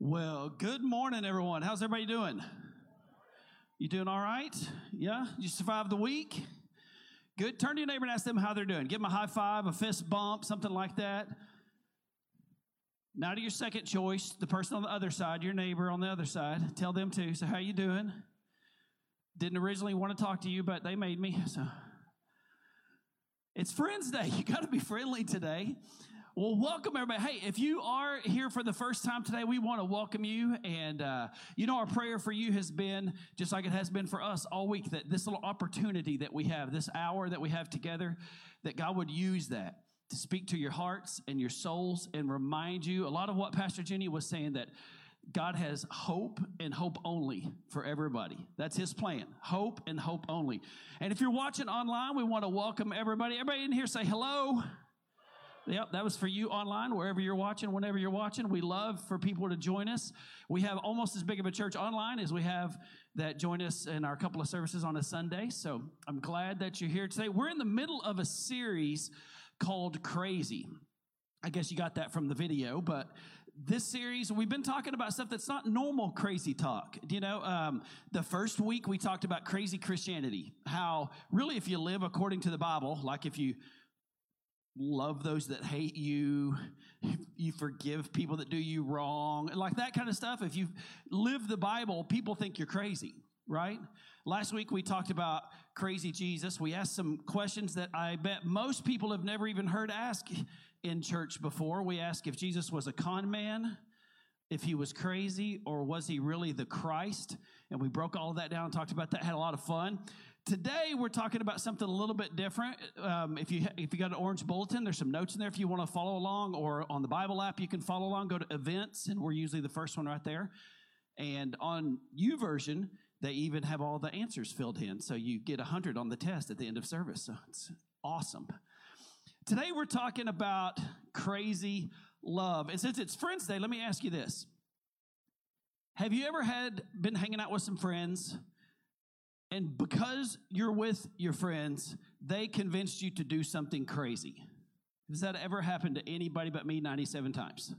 Well, good morning, everyone. How's everybody doing? You doing all right? Yeah? You survived the week? Good. Turn to your neighbor and ask them how they're doing. Give them a high five, a fist bump, something like that. Now to your second choice, the person on the other side, your neighbor on the other side. Tell them too. So, how you doing? Didn't originally want to talk to you, but they made me. So, it's Friends Day. You got to be friendly today. Well, welcome everybody. Hey, if you are here for the first time today, we want to welcome you. And, uh, you know, our prayer for you has been, just like it has been for us all week, that this little opportunity that we have, this hour that we have together, that God would use that to speak to your hearts and your souls and remind you a lot of what Pastor Jenny was saying that God has hope and hope only for everybody. That's his plan. Hope and hope only. And if you're watching online, we want to welcome everybody. Everybody in here say hello. Yep, that was for you online, wherever you're watching, whenever you're watching. We love for people to join us. We have almost as big of a church online as we have that join us in our couple of services on a Sunday. So I'm glad that you're here today. We're in the middle of a series called Crazy. I guess you got that from the video, but this series we've been talking about stuff that's not normal crazy talk you know um, the first week we talked about crazy christianity how really if you live according to the bible like if you love those that hate you, you forgive people that do you wrong, like that kind of stuff. If you live the Bible, people think you're crazy, right? Last week we talked about crazy Jesus. We asked some questions that I bet most people have never even heard asked in church before. We asked if Jesus was a con man, if he was crazy, or was he really the Christ? And we broke all of that down talked about that, had a lot of fun. Today we're talking about something a little bit different. Um, if you if you got an orange bulletin, there's some notes in there if you want to follow along, or on the Bible app you can follow along. Go to events, and we're usually the first one right there. And on YouVersion, they even have all the answers filled in, so you get hundred on the test at the end of service. So it's awesome. Today we're talking about crazy love, and since it's Friends Day, let me ask you this: Have you ever had been hanging out with some friends? And because you're with your friends, they convinced you to do something crazy. Has that ever happened to anybody but me 97 times?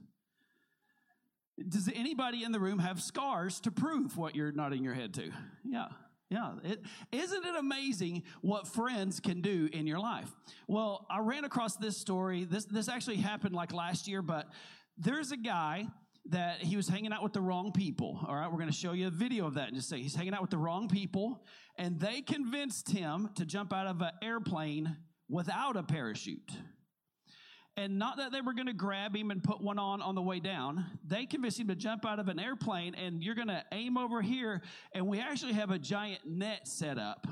Does anybody in the room have scars to prove what you're nodding your head to? Yeah. Yeah, it, isn't it amazing what friends can do in your life? Well, I ran across this story. This this actually happened like last year, but there's a guy that he was hanging out with the wrong people. All right, we're going to show you a video of that and just say he's hanging out with the wrong people, and they convinced him to jump out of an airplane without a parachute. And not that they were going to grab him and put one on on the way down. They convinced him to jump out of an airplane, and you're going to aim over here, and we actually have a giant net set up,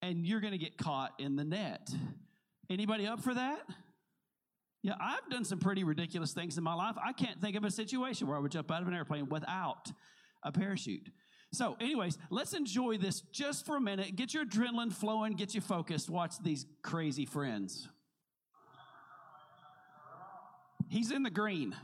and you're going to get caught in the net. Anybody up for that? Yeah, I've done some pretty ridiculous things in my life. I can't think of a situation where I would jump out of an airplane without a parachute. So, anyways, let's enjoy this just for a minute. Get your adrenaline flowing, get you focused. Watch these crazy friends. He's in the green.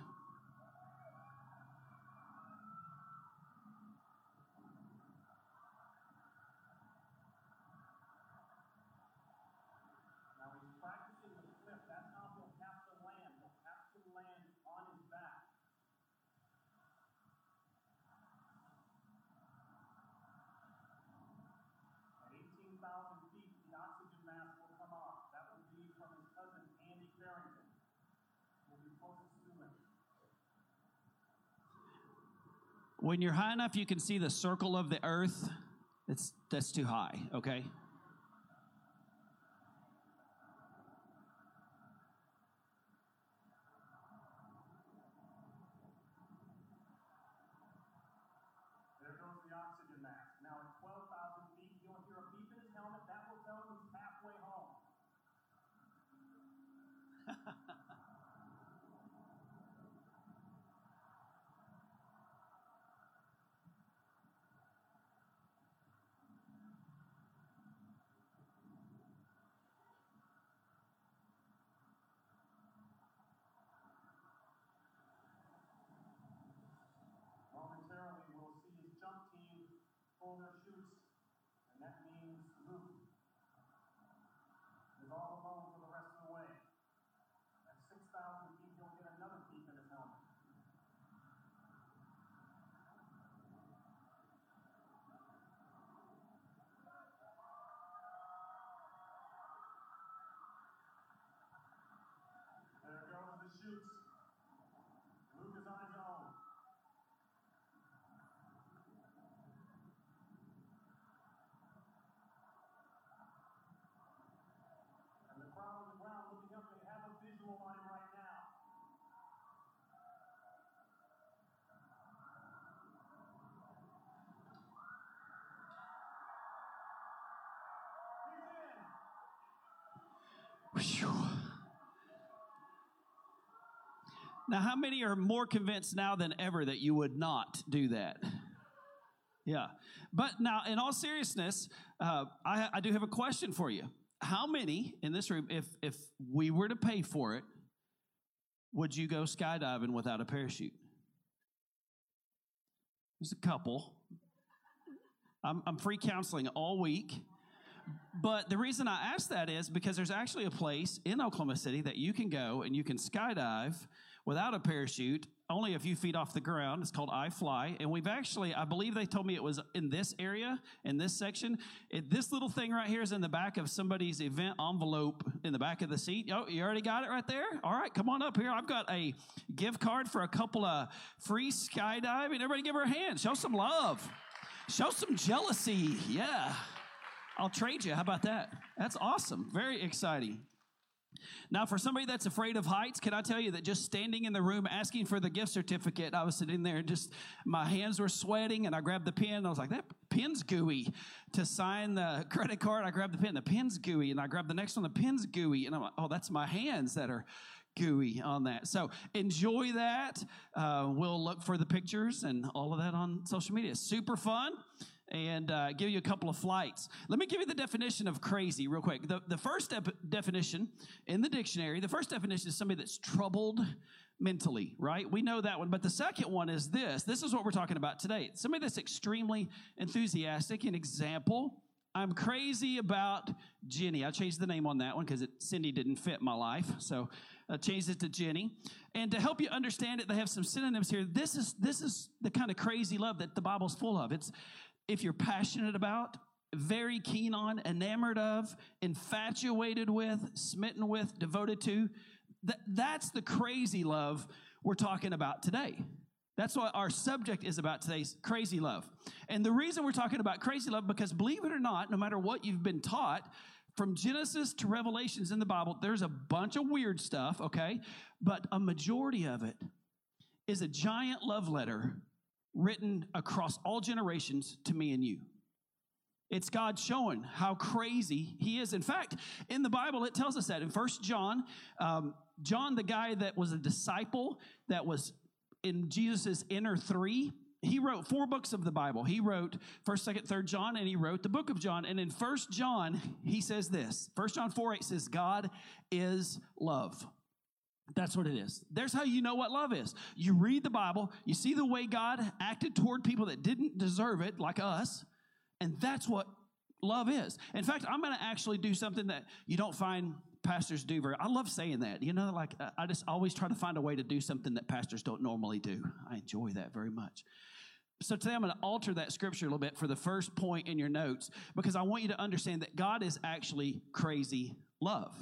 When you're high enough, you can see the circle of the earth. It's, that's too high, okay? Now, how many are more convinced now than ever that you would not do that? Yeah. But now, in all seriousness, uh, I, I do have a question for you. How many in this room, if if we were to pay for it, would you go skydiving without a parachute? There's a couple. I'm, I'm free counseling all week. But the reason I ask that is because there's actually a place in Oklahoma City that you can go and you can skydive without a parachute, only a few feet off the ground. It's called iFly. And we've actually, I believe they told me it was in this area, in this section. It, this little thing right here is in the back of somebody's event envelope in the back of the seat. Oh, you already got it right there? All right, come on up here. I've got a gift card for a couple of free skydiving. Everybody give her a hand. Show some love. Show some jealousy. Yeah. I'll trade you. How about that? That's awesome. Very exciting. Now, for somebody that's afraid of heights, can I tell you that just standing in the room asking for the gift certificate, I was sitting there and just my hands were sweating and I grabbed the pen and I was like, that pen's gooey. To sign the credit card, I grabbed the pen, the pen's gooey. And I grabbed the next one, the pen's gooey. And I'm like, oh, that's my hands that are gooey on that. So enjoy that. Uh, we'll look for the pictures and all of that on social media. Super fun and uh, give you a couple of flights. Let me give you the definition of crazy real quick. The, the first definition in the dictionary, the first definition is somebody that's troubled mentally, right? We know that one. But the second one is this. This is what we're talking about today. Somebody that's extremely enthusiastic. An example, I'm crazy about Jenny. I changed the name on that one because Cindy didn't fit my life. So I changed it to Jenny. And to help you understand it, they have some synonyms here. This is this is the kind of crazy love that the Bible's full of. It's if you're passionate about, very keen on, enamored of, infatuated with, smitten with, devoted to. Th- that's the crazy love we're talking about today. That's what our subject is about today's crazy love. And the reason we're talking about crazy love, because believe it or not, no matter what you've been taught, from Genesis to Revelations in the Bible, there's a bunch of weird stuff, okay? But a majority of it is a giant love letter written across all generations to me and you. It's God showing how crazy He is. In fact, in the Bible, it tells us that in First John, um, John, the guy that was a disciple that was in Jesus' inner three, he wrote four books of the Bible. He wrote First, Second, Third John, and he wrote the book of John. And in First John, he says this: First John four eight says, "God is love." That's what it is. There's how you know what love is. You read the Bible, you see the way God acted toward people that didn't deserve it, like us, and that's what love is. In fact, I'm going to actually do something that you don't find pastors do very. I love saying that. You know, like I just always try to find a way to do something that pastors don't normally do. I enjoy that very much. So today I'm going to alter that scripture a little bit for the first point in your notes because I want you to understand that God is actually crazy love.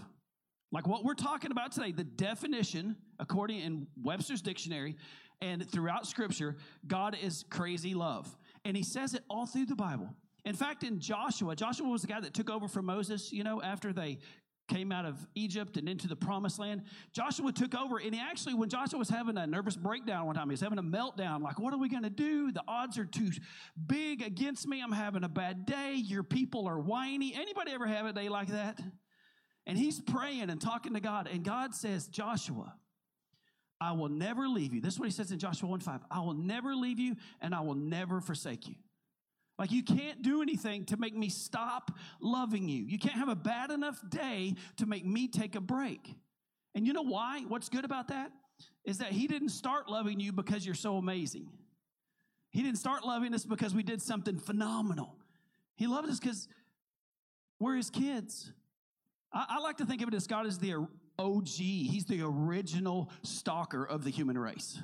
Like what we're talking about today, the definition, according in Webster's dictionary and throughout scripture, God is crazy love. And he says it all through the Bible. In fact, in Joshua, Joshua was the guy that took over from Moses, you know, after they came out of Egypt and into the promised land. Joshua took over, and he actually, when Joshua was having a nervous breakdown one time, he was having a meltdown, like, what are we going to do? The odds are too big against me. I'm having a bad day. Your people are whiny. Anybody ever have a day like that? And he's praying and talking to God. And God says, Joshua, I will never leave you. This is what he says in Joshua 1 5. I will never leave you and I will never forsake you. Like you can't do anything to make me stop loving you. You can't have a bad enough day to make me take a break. And you know why? What's good about that is that he didn't start loving you because you're so amazing. He didn't start loving us because we did something phenomenal. He loved us because we're his kids. I, I like to think of it as God is the OG. He's the original stalker of the human race.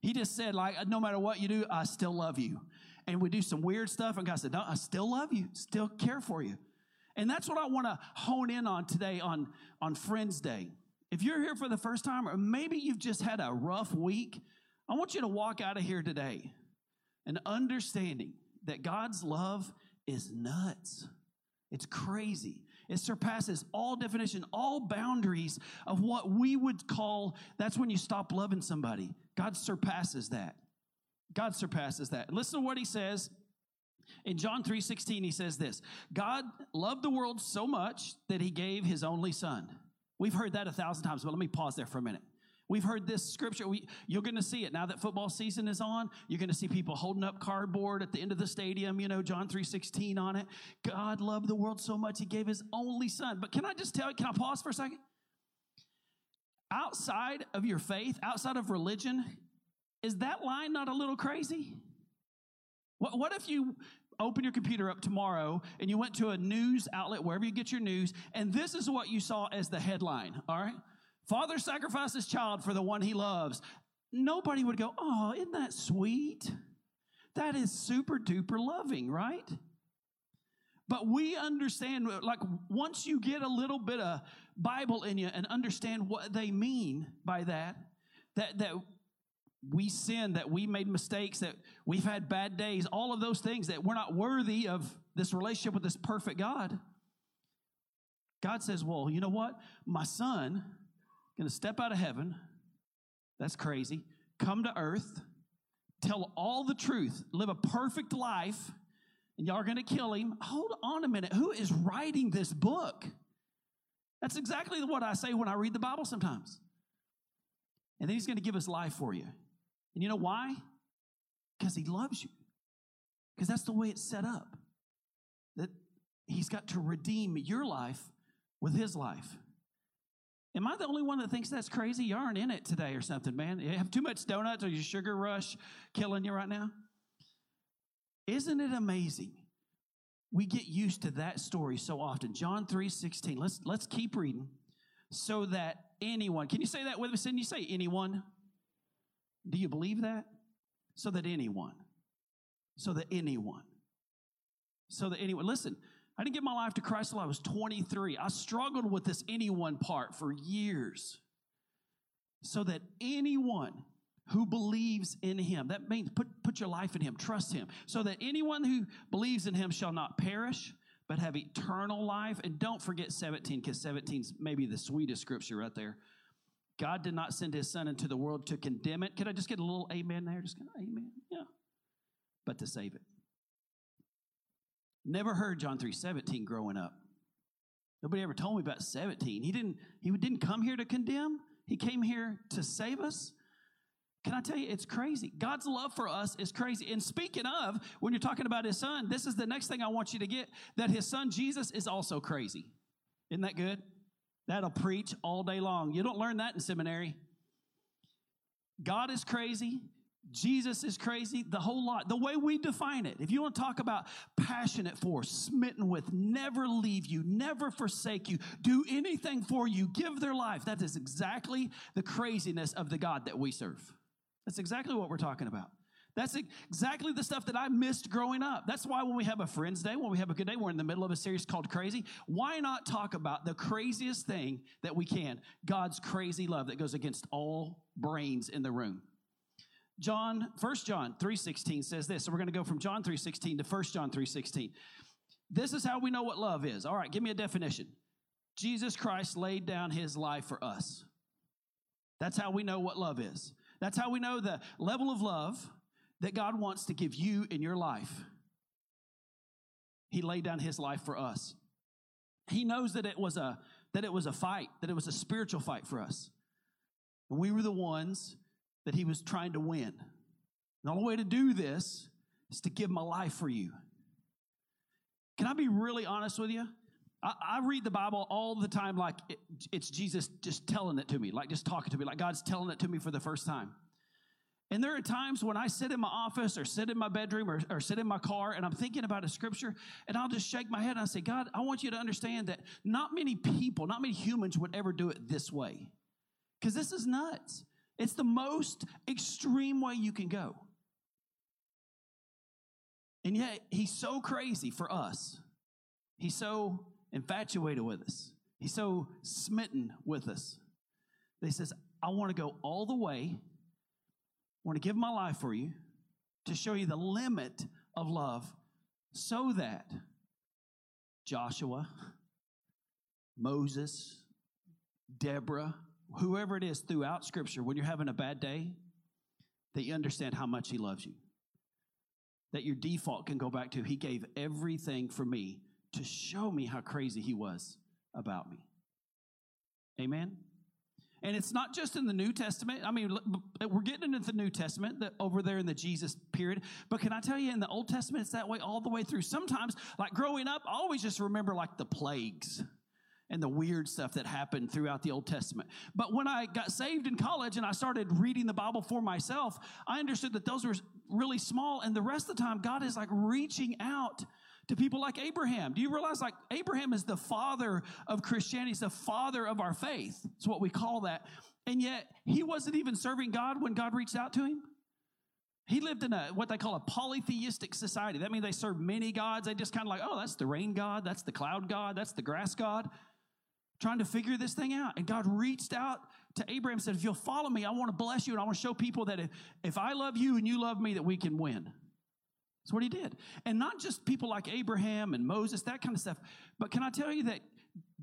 He just said, like, no matter what you do, I still love you. And we do some weird stuff, and God said, no, I still love you, still care for you. And that's what I want to hone in on today on, on Friends Day. If you're here for the first time, or maybe you've just had a rough week, I want you to walk out of here today and understanding that God's love is nuts. It's crazy. It surpasses all definition, all boundaries of what we would call that's when you stop loving somebody. God surpasses that. God surpasses that. Listen to what he says in John 3:16 he says this, God loved the world so much that he gave his only son. We've heard that a thousand times, but let me pause there for a minute. We've heard this scripture. We, you're going to see it now that football season is on. You're going to see people holding up cardboard at the end of the stadium. You know, John three sixteen on it. God loved the world so much He gave His only Son. But can I just tell you? Can I pause for a second? Outside of your faith, outside of religion, is that line not a little crazy? What, what if you open your computer up tomorrow and you went to a news outlet, wherever you get your news, and this is what you saw as the headline, all right? Father sacrifices child for the one he loves. Nobody would go, oh, isn't that sweet? That is super duper loving, right? But we understand, like, once you get a little bit of Bible in you and understand what they mean by that, that, that we sin, that we made mistakes, that we've had bad days, all of those things, that we're not worthy of this relationship with this perfect God. God says, Well, you know what? My son gonna step out of heaven. That's crazy. Come to earth, tell all the truth, live a perfect life, and y'all are gonna kill him. Hold on a minute. Who is writing this book? That's exactly what I say when I read the Bible sometimes. And then he's gonna give us life for you. And you know why? Because he loves you. Because that's the way it's set up. That he's got to redeem your life with his life. Am I the only one that thinks that's crazy? You aren't in it today or something, man. You have too much donuts or your sugar rush killing you right now? Isn't it amazing? We get used to that story so often. John 3 16. Let's let's keep reading. So that anyone, can you say that with me? Can you say anyone? Do you believe that? So that anyone, so that anyone, so that anyone, listen, I didn't give my life to Christ until I was 23. I struggled with this anyone part for years. So that anyone who believes in him, that means put, put your life in him, trust him, so that anyone who believes in him shall not perish, but have eternal life. And don't forget 17, because 17 is maybe the sweetest scripture right there. God did not send his son into the world to condemn it. Could I just get a little amen there? Just amen. Yeah. But to save it. Never heard John 3 17 growing up. Nobody ever told me about 17. He didn't, he didn't come here to condemn, he came here to save us. Can I tell you, it's crazy. God's love for us is crazy. And speaking of, when you're talking about his son, this is the next thing I want you to get that his son Jesus is also crazy. Isn't that good? That'll preach all day long. You don't learn that in seminary. God is crazy. Jesus is crazy, the whole lot. The way we define it. If you want to talk about passionate for, smitten with, never leave you, never forsake you, do anything for you, give their life. That is exactly the craziness of the God that we serve. That's exactly what we're talking about. That's exactly the stuff that I missed growing up. That's why when we have a Friends Day, when we have a good day, we're in the middle of a series called Crazy. Why not talk about the craziest thing that we can? God's crazy love that goes against all brains in the room. John, 1 John 3.16 says this. So we're going to go from John 3.16 to 1 John 3.16. This is how we know what love is. All right, give me a definition. Jesus Christ laid down his life for us. That's how we know what love is. That's how we know the level of love that God wants to give you in your life. He laid down his life for us. He knows that it was a that it was a fight, that it was a spiritual fight for us. We were the ones that he was trying to win. the only way to do this is to give my life for you. Can I be really honest with you? I, I read the Bible all the time like it, it's Jesus just telling it to me, like just talking to me, like God's telling it to me for the first time. And there are times when I sit in my office or sit in my bedroom or, or, sit in my car and I'm thinking about a scripture and I'll just shake my head and I say, God, I want you to understand that not many people, not many humans would ever do it this way. Because this is nuts. It's the most extreme way you can go. And yet, he's so crazy for us. He's so infatuated with us. He's so smitten with us. He says, I want to go all the way I want to give my life for you to show you the limit of love so that Joshua, Moses, Deborah, whoever it is throughout Scripture, when you're having a bad day, that you understand how much He loves you. That your default can go back to, He gave everything for me to show me how crazy He was about me. Amen. And it's not just in the New Testament. I mean, we're getting into the New Testament over there in the Jesus period. But can I tell you, in the Old Testament, it's that way all the way through. Sometimes, like growing up, I always just remember like the plagues and the weird stuff that happened throughout the Old Testament. But when I got saved in college and I started reading the Bible for myself, I understood that those were really small. And the rest of the time, God is like reaching out to people like Abraham. Do you realize like Abraham is the father of Christianity, he's the father of our faith. It's what we call that. And yet he wasn't even serving God when God reached out to him. He lived in a what they call a polytheistic society. That means they serve many gods. They just kind of like, oh, that's the rain god, that's the cloud god, that's the grass god. Trying to figure this thing out. And God reached out to Abraham and said, If you'll follow me, I want to bless you and I want to show people that if, if I love you and you love me, that we can win. That's what he did. And not just people like Abraham and Moses, that kind of stuff. But can I tell you that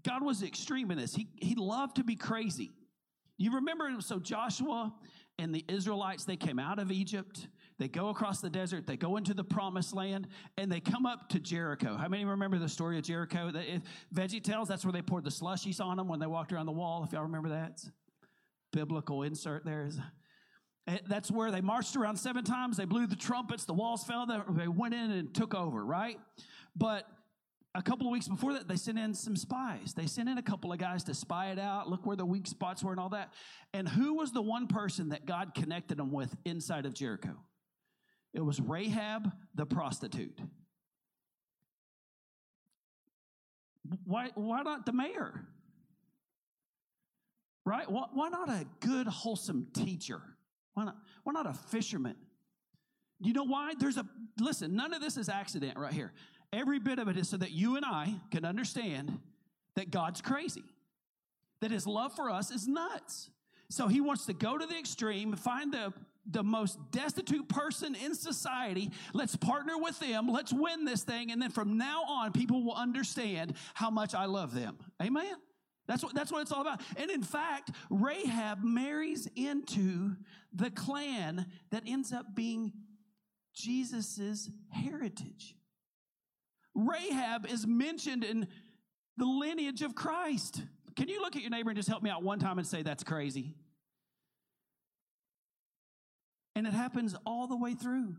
God was extreme in this? He, he loved to be crazy. You remember, so Joshua and the Israelites, they came out of Egypt. They go across the desert. They go into the promised land and they come up to Jericho. How many remember the story of Jericho? If Veggie Tales, that's where they poured the slushies on them when they walked around the wall, if y'all remember that. Biblical insert there is Eh, that's where they marched around seven times. They blew the trumpets. The walls fell. They went in and took over, right? But a couple of weeks before that, they sent in some spies. They sent in a couple of guys to spy it out, look where the weak spots were and all that. And who was the one person that God connected them with inside of Jericho? It was Rahab the prostitute. Why, why not the mayor? Right? Why, why not a good, wholesome teacher? Why not, why not a fisherman? You know why? There's a, listen, none of this is accident right here. Every bit of it is so that you and I can understand that God's crazy, that his love for us is nuts. So he wants to go to the extreme, find the, the most destitute person in society. Let's partner with them. Let's win this thing. And then from now on, people will understand how much I love them. Amen. That's what, that's what it's all about. And in fact, Rahab marries into the clan that ends up being Jesus's heritage. Rahab is mentioned in the lineage of Christ. Can you look at your neighbor and just help me out one time and say that's crazy? And it happens all the way through.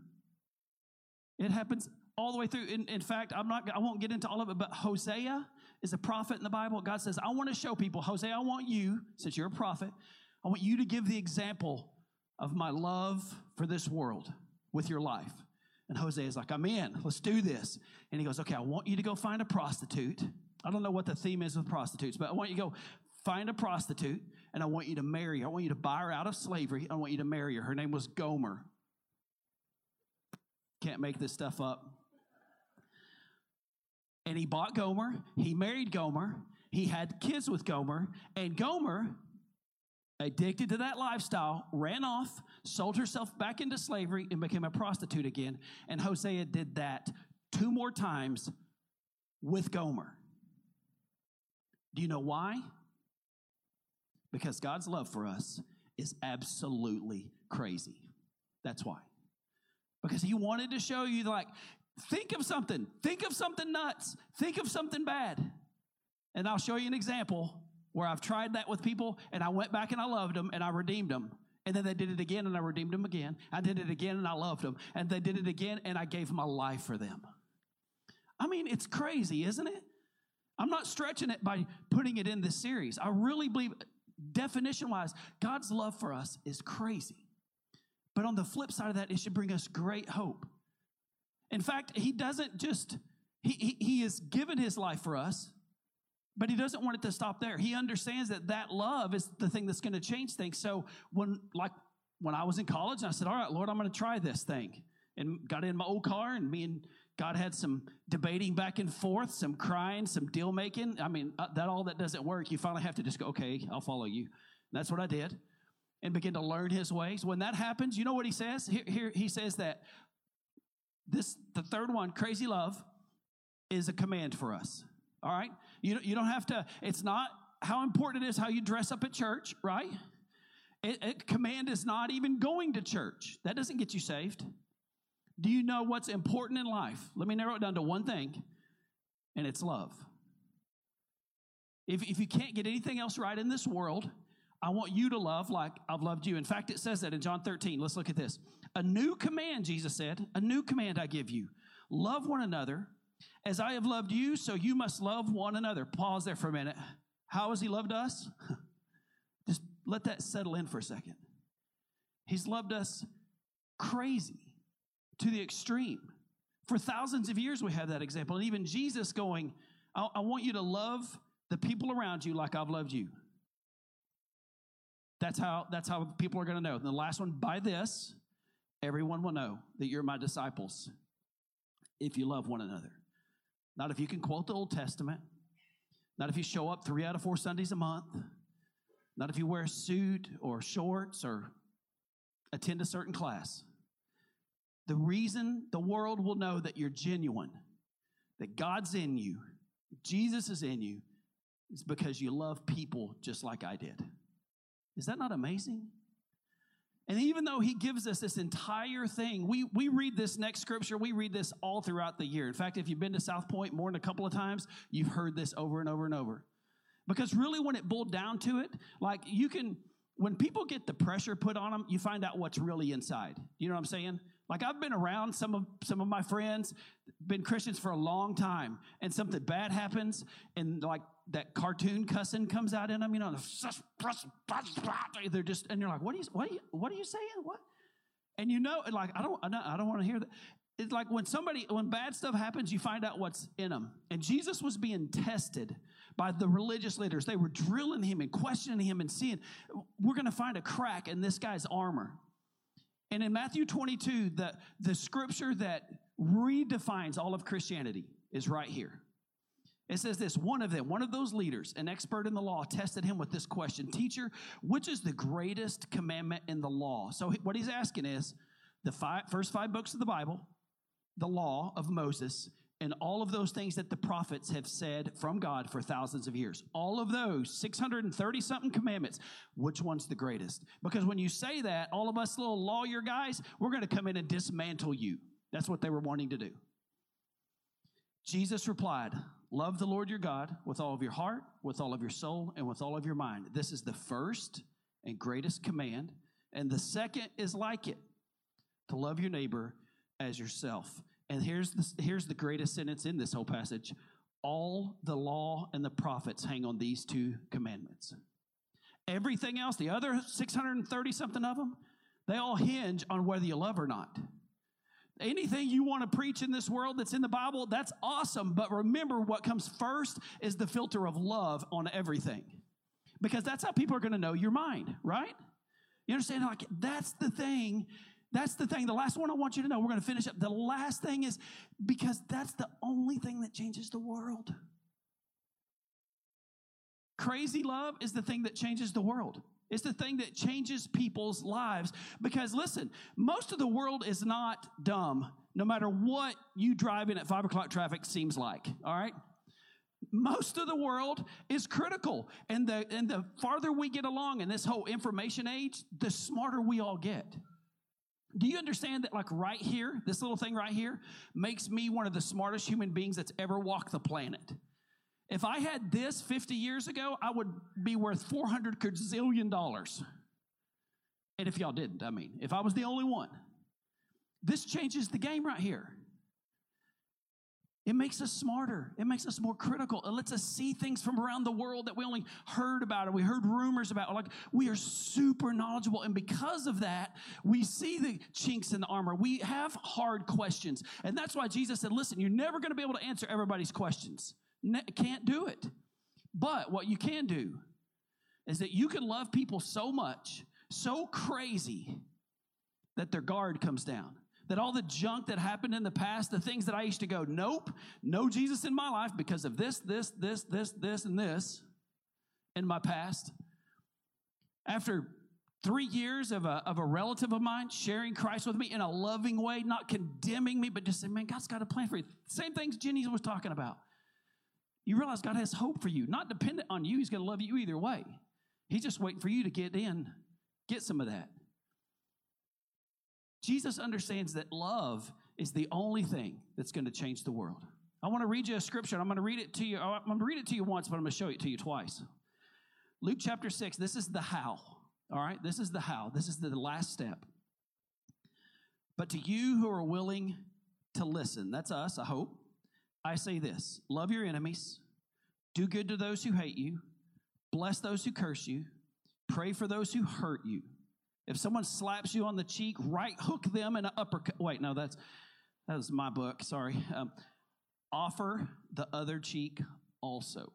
It happens all the way through. In, in fact, I'm not, I won't get into all of it, but Hosea is a prophet in the Bible. God says, I want to show people, Hosea, I want you, since you're a prophet, I want you to give the example of my love for this world with your life. And Hosea is like, I'm in. Let's do this. And he goes, Okay, I want you to go find a prostitute. I don't know what the theme is with prostitutes, but I want you to go find a prostitute and I want you to marry her. I want you to buy her out of slavery. I want you to marry her. Her name was Gomer. Can't make this stuff up. And he bought Gomer. He married Gomer. He had kids with Gomer. And Gomer, addicted to that lifestyle, ran off, sold herself back into slavery, and became a prostitute again. And Hosea did that two more times with Gomer. Do you know why? Because God's love for us is absolutely crazy. That's why. Because he wanted to show you, like, think of something, think of something nuts, think of something bad. And I'll show you an example where I've tried that with people and I went back and I loved them and I redeemed them. And then they did it again and I redeemed them again. I did it again and I loved them. And they did it again and I gave my life for them. I mean, it's crazy, isn't it? I'm not stretching it by putting it in this series. I really believe, definition wise, God's love for us is crazy. But on the flip side of that, it should bring us great hope. In fact, He doesn't just, He, he, he has given His life for us, but he doesn't want it to stop there. He understands that that love is the thing that's going to change things. So when, like, when I was in college, I said, "All right, Lord, I'm going to try this thing," and got in my old car, and me and God had some debating back and forth, some crying, some deal making. I mean, uh, that all that doesn't work. You finally have to just go, "Okay, I'll follow you." And that's what I did, and begin to learn His ways. When that happens, you know what He says? Here, here He says that this, the third one, crazy love, is a command for us. All right? You, you don't have to, it's not how important it is how you dress up at church, right? Command is not even going to church. That doesn't get you saved. Do you know what's important in life? Let me narrow it down to one thing, and it's love. If, if you can't get anything else right in this world, I want you to love like I've loved you. In fact, it says that in John 13. Let's look at this. A new command, Jesus said, a new command I give you love one another. As I have loved you, so you must love one another. Pause there for a minute. How has he loved us? Just let that settle in for a second. He's loved us crazy to the extreme. For thousands of years, we have that example. And even Jesus going, I, I want you to love the people around you like I've loved you. That's how, that's how people are going to know. And the last one, by this, everyone will know that you're my disciples if you love one another. Not if you can quote the Old Testament, not if you show up three out of four Sundays a month, not if you wear a suit or shorts or attend a certain class. The reason the world will know that you're genuine, that God's in you, Jesus is in you, is because you love people just like I did. Is that not amazing? And even though he gives us this entire thing, we, we read this next scripture, we read this all throughout the year. In fact, if you've been to South Point more than a couple of times, you've heard this over and over and over. Because really, when it boiled down to it, like you can, when people get the pressure put on them, you find out what's really inside. You know what I'm saying? Like I've been around some of some of my friends, been Christians for a long time, and something bad happens, and like that cartoon cussing comes out in them, you know, they're just, and you're like, what are you, what are you, what are you saying? What? And you know, like I don't, I don't, I don't want to hear that. It's like when somebody, when bad stuff happens, you find out what's in them. And Jesus was being tested by the religious leaders. They were drilling him and questioning him and seeing, we're going to find a crack in this guy's armor. And in Matthew 22, the, the scripture that redefines all of Christianity is right here. It says this one of them, one of those leaders, an expert in the law, tested him with this question Teacher, which is the greatest commandment in the law? So, what he's asking is the five, first five books of the Bible, the law of Moses, and all of those things that the prophets have said from God for thousands of years. All of those 630 something commandments, which one's the greatest? Because when you say that, all of us little lawyer guys, we're going to come in and dismantle you. That's what they were wanting to do. Jesus replied, Love the Lord your God with all of your heart, with all of your soul, and with all of your mind. This is the first and greatest command. And the second is like it to love your neighbor as yourself. And here's the, here's the greatest sentence in this whole passage all the law and the prophets hang on these two commandments. Everything else, the other 630 something of them, they all hinge on whether you love or not. Anything you want to preach in this world that's in the Bible, that's awesome. But remember, what comes first is the filter of love on everything. Because that's how people are going to know your mind, right? You understand? Like, that's the thing that's the thing. The last one I want you to know, we're going to finish up. The last thing is because that's the only thing that changes the world. Crazy love is the thing that changes the world. It's the thing that changes people's lives. Because listen, most of the world is not dumb, no matter what you drive in at five o'clock traffic seems like. All right? Most of the world is critical. And the, and the farther we get along in this whole information age, the smarter we all get. Do you understand that, like right here, this little thing right here makes me one of the smartest human beings that's ever walked the planet? If I had this 50 years ago, I would be worth 400 gazillion dollars. And if y'all didn't, I mean, if I was the only one, this changes the game right here. It makes us smarter. It makes us more critical. It lets us see things from around the world that we only heard about or we heard rumors about. Like we are super knowledgeable. And because of that, we see the chinks in the armor. We have hard questions. And that's why Jesus said, listen, you're never going to be able to answer everybody's questions. Ne- can't do it. But what you can do is that you can love people so much, so crazy, that their guard comes down that all the junk that happened in the past, the things that I used to go, nope, no Jesus in my life because of this, this, this, this, this, and this in my past. After three years of a, of a relative of mine sharing Christ with me in a loving way, not condemning me, but just saying, man, God's got a plan for you. Same things Jenny was talking about. You realize God has hope for you, not dependent on you. He's going to love you either way. He's just waiting for you to get in, get some of that. Jesus understands that love is the only thing that's going to change the world. I want to read you a scripture. I'm going to read it to you. Oh, I'm going to read it to you once, but I'm going to show it to you twice. Luke chapter 6, this is the how. All right, this is the how. This is the last step. But to you who are willing to listen, that's us, I hope, I say this love your enemies, do good to those who hate you, bless those who curse you, pray for those who hurt you. If someone slaps you on the cheek, right hook them in an uppercut. Wait, no, that's that was my book. Sorry. Um, offer the other cheek also.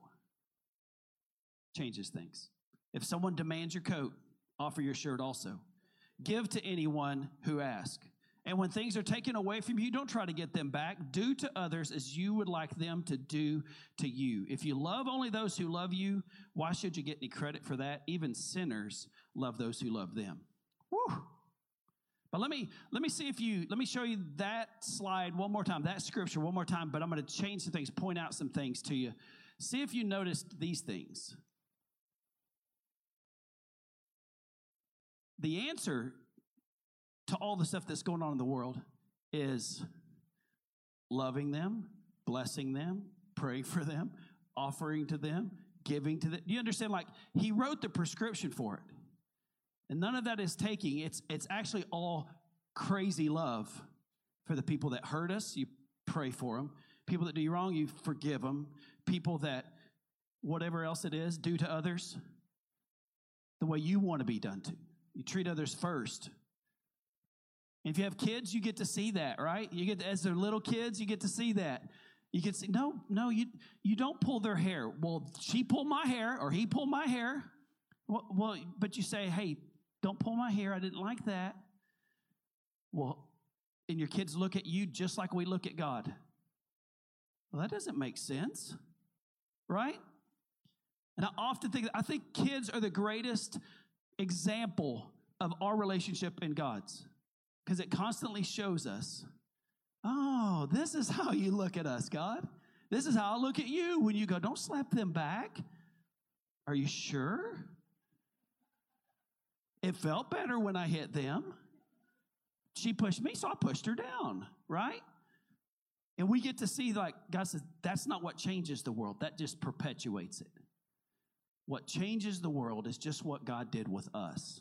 Changes things. If someone demands your coat, offer your shirt also. Give to anyone who asks. And when things are taken away from you, don't try to get them back. Do to others as you would like them to do to you. If you love only those who love you, why should you get any credit for that? Even sinners love those who love them. But let me let me see if you let me show you that slide one more time, that scripture one more time, but I'm going to change some things, point out some things to you. See if you noticed these things. The answer to all the stuff that's going on in the world is loving them, blessing them, praying for them, offering to them, giving to them. Do you understand? Like, he wrote the prescription for it. And none of that is taking, it's, it's actually all crazy love for the people that hurt us. You pray for them. People that do you wrong, you forgive them. People that, whatever else it is, do to others the way you want to be done to. You treat others first. if you have kids, you get to see that, right? You get as they're little kids, you get to see that. You can see, no, no, you you don't pull their hair. Well, she pulled my hair, or he pulled my hair. Well, well, but you say, hey, don't pull my hair. I didn't like that. Well, and your kids look at you just like we look at God. Well, that doesn't make sense, right? And I often think I think kids are the greatest example of our relationship in God's because it constantly shows us, oh, this is how you look at us, God. This is how I look at you when you go, don't slap them back. Are you sure? It felt better when I hit them. She pushed me, so I pushed her down, right? And we get to see, like, God says, that's not what changes the world, that just perpetuates it. What changes the world is just what God did with us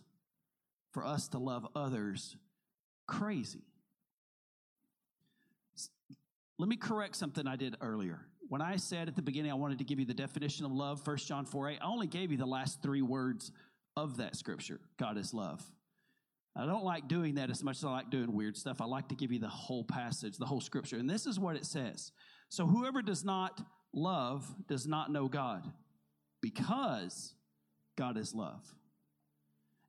for us to love others crazy. Let me correct something I did earlier. When I said at the beginning I wanted to give you the definition of love, 1 John 4 8, I only gave you the last three words of that scripture God is love. I don't like doing that as much as I like doing weird stuff. I like to give you the whole passage, the whole scripture. And this is what it says So whoever does not love does not know God because God is love.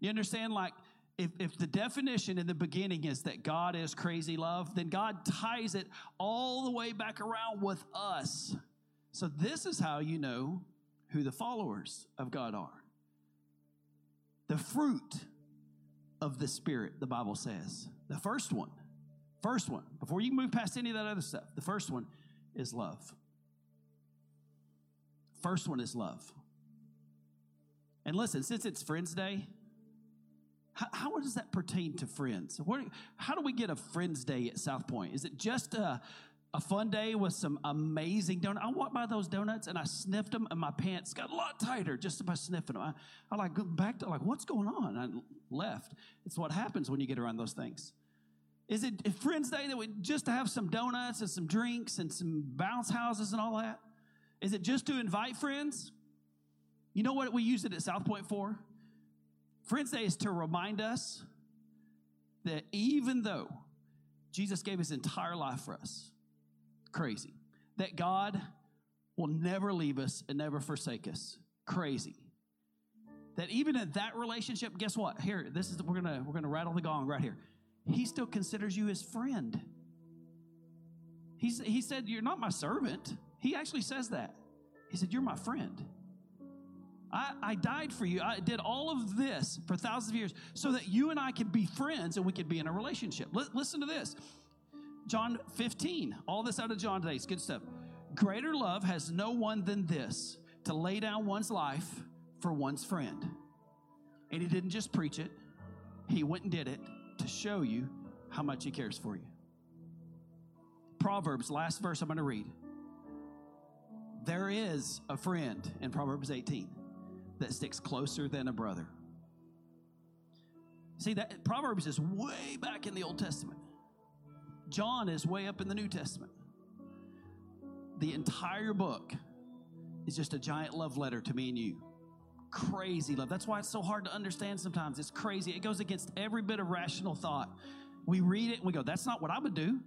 You understand? Like, if, if the definition in the beginning is that God is crazy love, then God ties it all the way back around with us. So, this is how you know who the followers of God are. The fruit of the Spirit, the Bible says. The first one, first one, before you move past any of that other stuff, the first one is love. First one is love. And listen, since it's Friends Day, how, how does that pertain to friends? What, how do we get a Friends Day at South Point? Is it just a, a fun day with some amazing donuts. I walked by those donuts and I sniffed them, and my pants got a lot tighter just by sniffing them. I, I like go back to like, what's going on? I left. It's what happens when you get around those things. Is it Friends Day that we just to have some donuts and some drinks and some bounce houses and all that? Is it just to invite friends? You know what we use it at South Point for? Friends Day is to remind us that even though Jesus gave his entire life for us, Crazy. That God will never leave us and never forsake us. Crazy. That even in that relationship, guess what? Here, this is we're gonna we're gonna rattle the gong right here. He still considers you his friend. He's, he said, You're not my servant. He actually says that. He said, You're my friend. I, I died for you. I did all of this for thousands of years so that you and I could be friends and we could be in a relationship. L- listen to this. John 15, all this out of John today. It's good stuff. Greater love has no one than this to lay down one's life for one's friend. And he didn't just preach it, he went and did it to show you how much he cares for you. Proverbs, last verse I'm going to read. there is a friend in Proverbs 18 that sticks closer than a brother. See that Proverbs is way back in the Old Testament. John is way up in the New Testament. The entire book is just a giant love letter to me and you. Crazy love. That's why it's so hard to understand sometimes. It's crazy. It goes against every bit of rational thought. We read it and we go, that's not what I would do.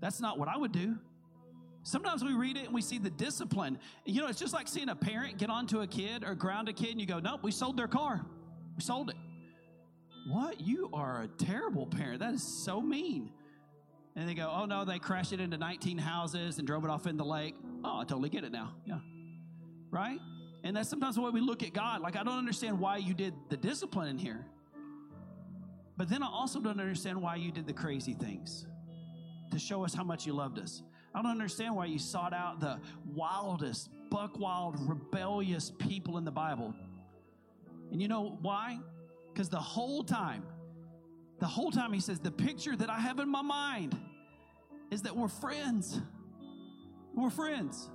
That's not what I would do. Sometimes we read it and we see the discipline. You know, it's just like seeing a parent get onto a kid or ground a kid and you go, nope, we sold their car. We sold it. What? You are a terrible parent. That is so mean. And they go, oh no, they crashed it into 19 houses and drove it off in the lake. Oh, I totally get it now. Yeah. Right? And that's sometimes the way we look at God. Like, I don't understand why you did the discipline in here. But then I also don't understand why you did the crazy things to show us how much you loved us. I don't understand why you sought out the wildest, buck wild, rebellious people in the Bible. And you know why? Because the whole time, the whole time he says, the picture that I have in my mind is that we're friends. We're friends.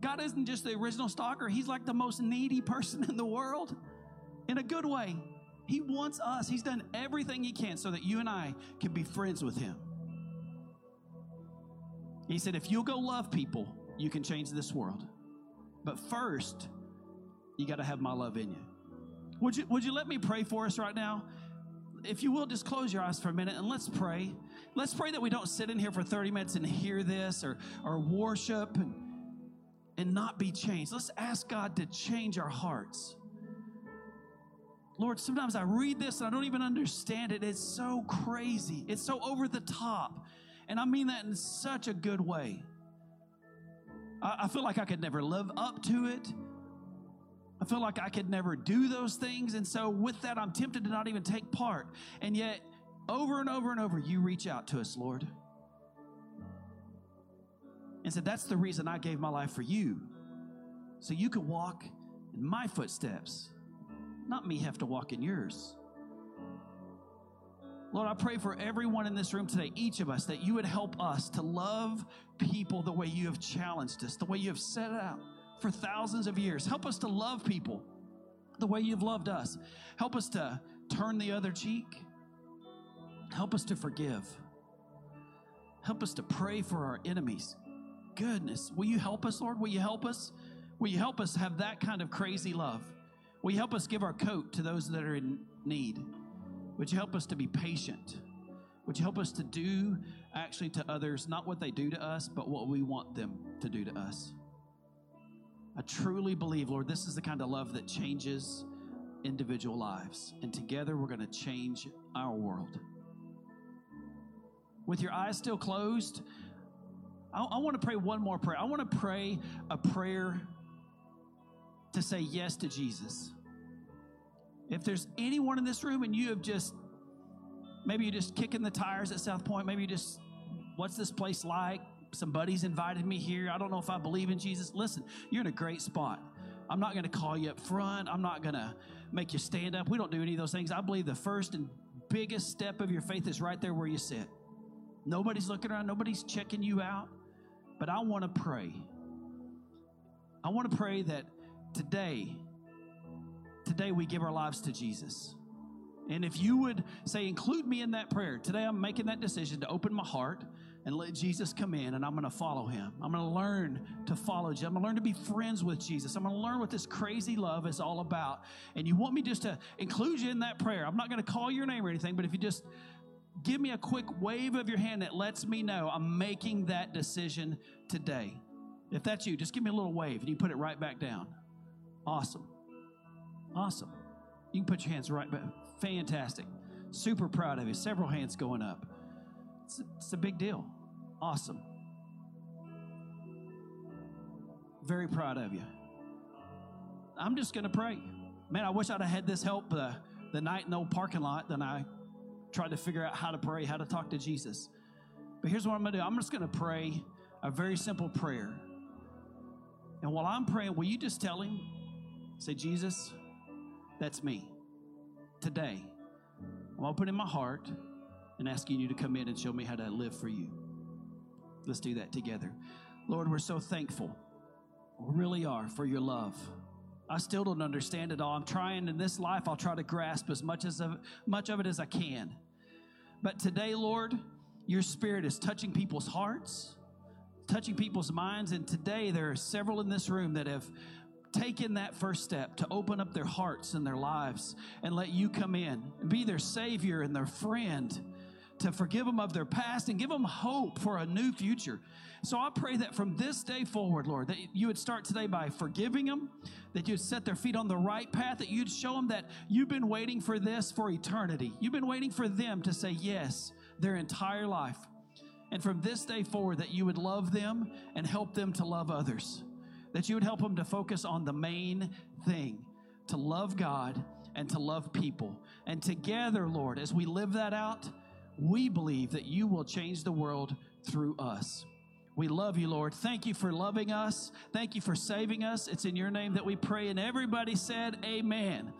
God isn't just the original stalker, He's like the most needy person in the world in a good way. He wants us. He's done everything He can so that you and I can be friends with Him. He said, if you'll go love people, you can change this world. But first, you got to have my love in you. Would you, would you let me pray for us right now? If you will, just close your eyes for a minute and let's pray. Let's pray that we don't sit in here for 30 minutes and hear this or, or worship and, and not be changed. Let's ask God to change our hearts. Lord, sometimes I read this and I don't even understand it. It's so crazy, it's so over the top. And I mean that in such a good way. I, I feel like I could never live up to it. I feel like I could never do those things. And so, with that, I'm tempted to not even take part. And yet, over and over and over, you reach out to us, Lord. And said, That's the reason I gave my life for you. So you could walk in my footsteps, not me have to walk in yours. Lord, I pray for everyone in this room today, each of us, that you would help us to love people the way you have challenged us, the way you have set it out for thousands of years. Help us to love people the way you've loved us. Help us to turn the other cheek. Help us to forgive. Help us to pray for our enemies. Goodness, will you help us, Lord? Will you help us? Will you help us have that kind of crazy love? Will you help us give our coat to those that are in need? Would you help us to be patient? Would you help us to do actually to others not what they do to us, but what we want them to do to us? I truly believe, Lord, this is the kind of love that changes individual lives. And together we're going to change our world. With your eyes still closed, I, I want to pray one more prayer. I want to pray a prayer to say yes to Jesus. If there's anyone in this room and you have just, maybe you're just kicking the tires at South Point, maybe you just, what's this place like? Some buddies invited me here. I don't know if I believe in Jesus. Listen, you're in a great spot. I'm not going to call you up front. I'm not going to make you stand up. We don't do any of those things. I believe the first and biggest step of your faith is right there where you sit. Nobody's looking around, nobody's checking you out. But I want to pray. I want to pray that today today we give our lives to Jesus. And if you would say, include me in that prayer, today I'm making that decision to open my heart and let Jesus come in, and I'm going to follow him. I'm going to learn to follow Jesus. I'm going to learn to be friends with Jesus. I'm going to learn what this crazy love is all about. And you want me just to include you in that prayer. I'm not going to call your name or anything, but if you just give me a quick wave of your hand that lets me know I'm making that decision today. If that's you, just give me a little wave and you put it right back down. Awesome. Awesome. You can put your hands right back. Fantastic. Super proud of you. Several hands going up. It's a, it's a big deal. Awesome. Very proud of you. I'm just going to pray. Man, I wish I'd have had this help uh, the night in the old parking lot. Then I tried to figure out how to pray, how to talk to Jesus. But here's what I'm going to do I'm just going to pray a very simple prayer. And while I'm praying, will you just tell him, say, Jesus, that's me. Today, I'm opening my heart and asking you to come in and show me how to live for you. Let's do that together. Lord, we're so thankful We really are for your love. I still don't understand it all. I'm trying in this life, I'll try to grasp as much, as of, much of it as I can. But today, Lord, your spirit is touching people's hearts, touching people's minds. And today, there are several in this room that have taken that first step to open up their hearts and their lives and let you come in and be their savior and their friend to forgive them of their past and give them hope for a new future. So I pray that from this day forward, Lord, that you would start today by forgiving them, that you'd set their feet on the right path, that you'd show them that you've been waiting for this for eternity. You've been waiting for them to say yes their entire life. And from this day forward, that you would love them and help them to love others. That you would help them to focus on the main thing to love God and to love people. And together, Lord, as we live that out, we believe that you will change the world through us. We love you, Lord. Thank you for loving us. Thank you for saving us. It's in your name that we pray. And everybody said, Amen.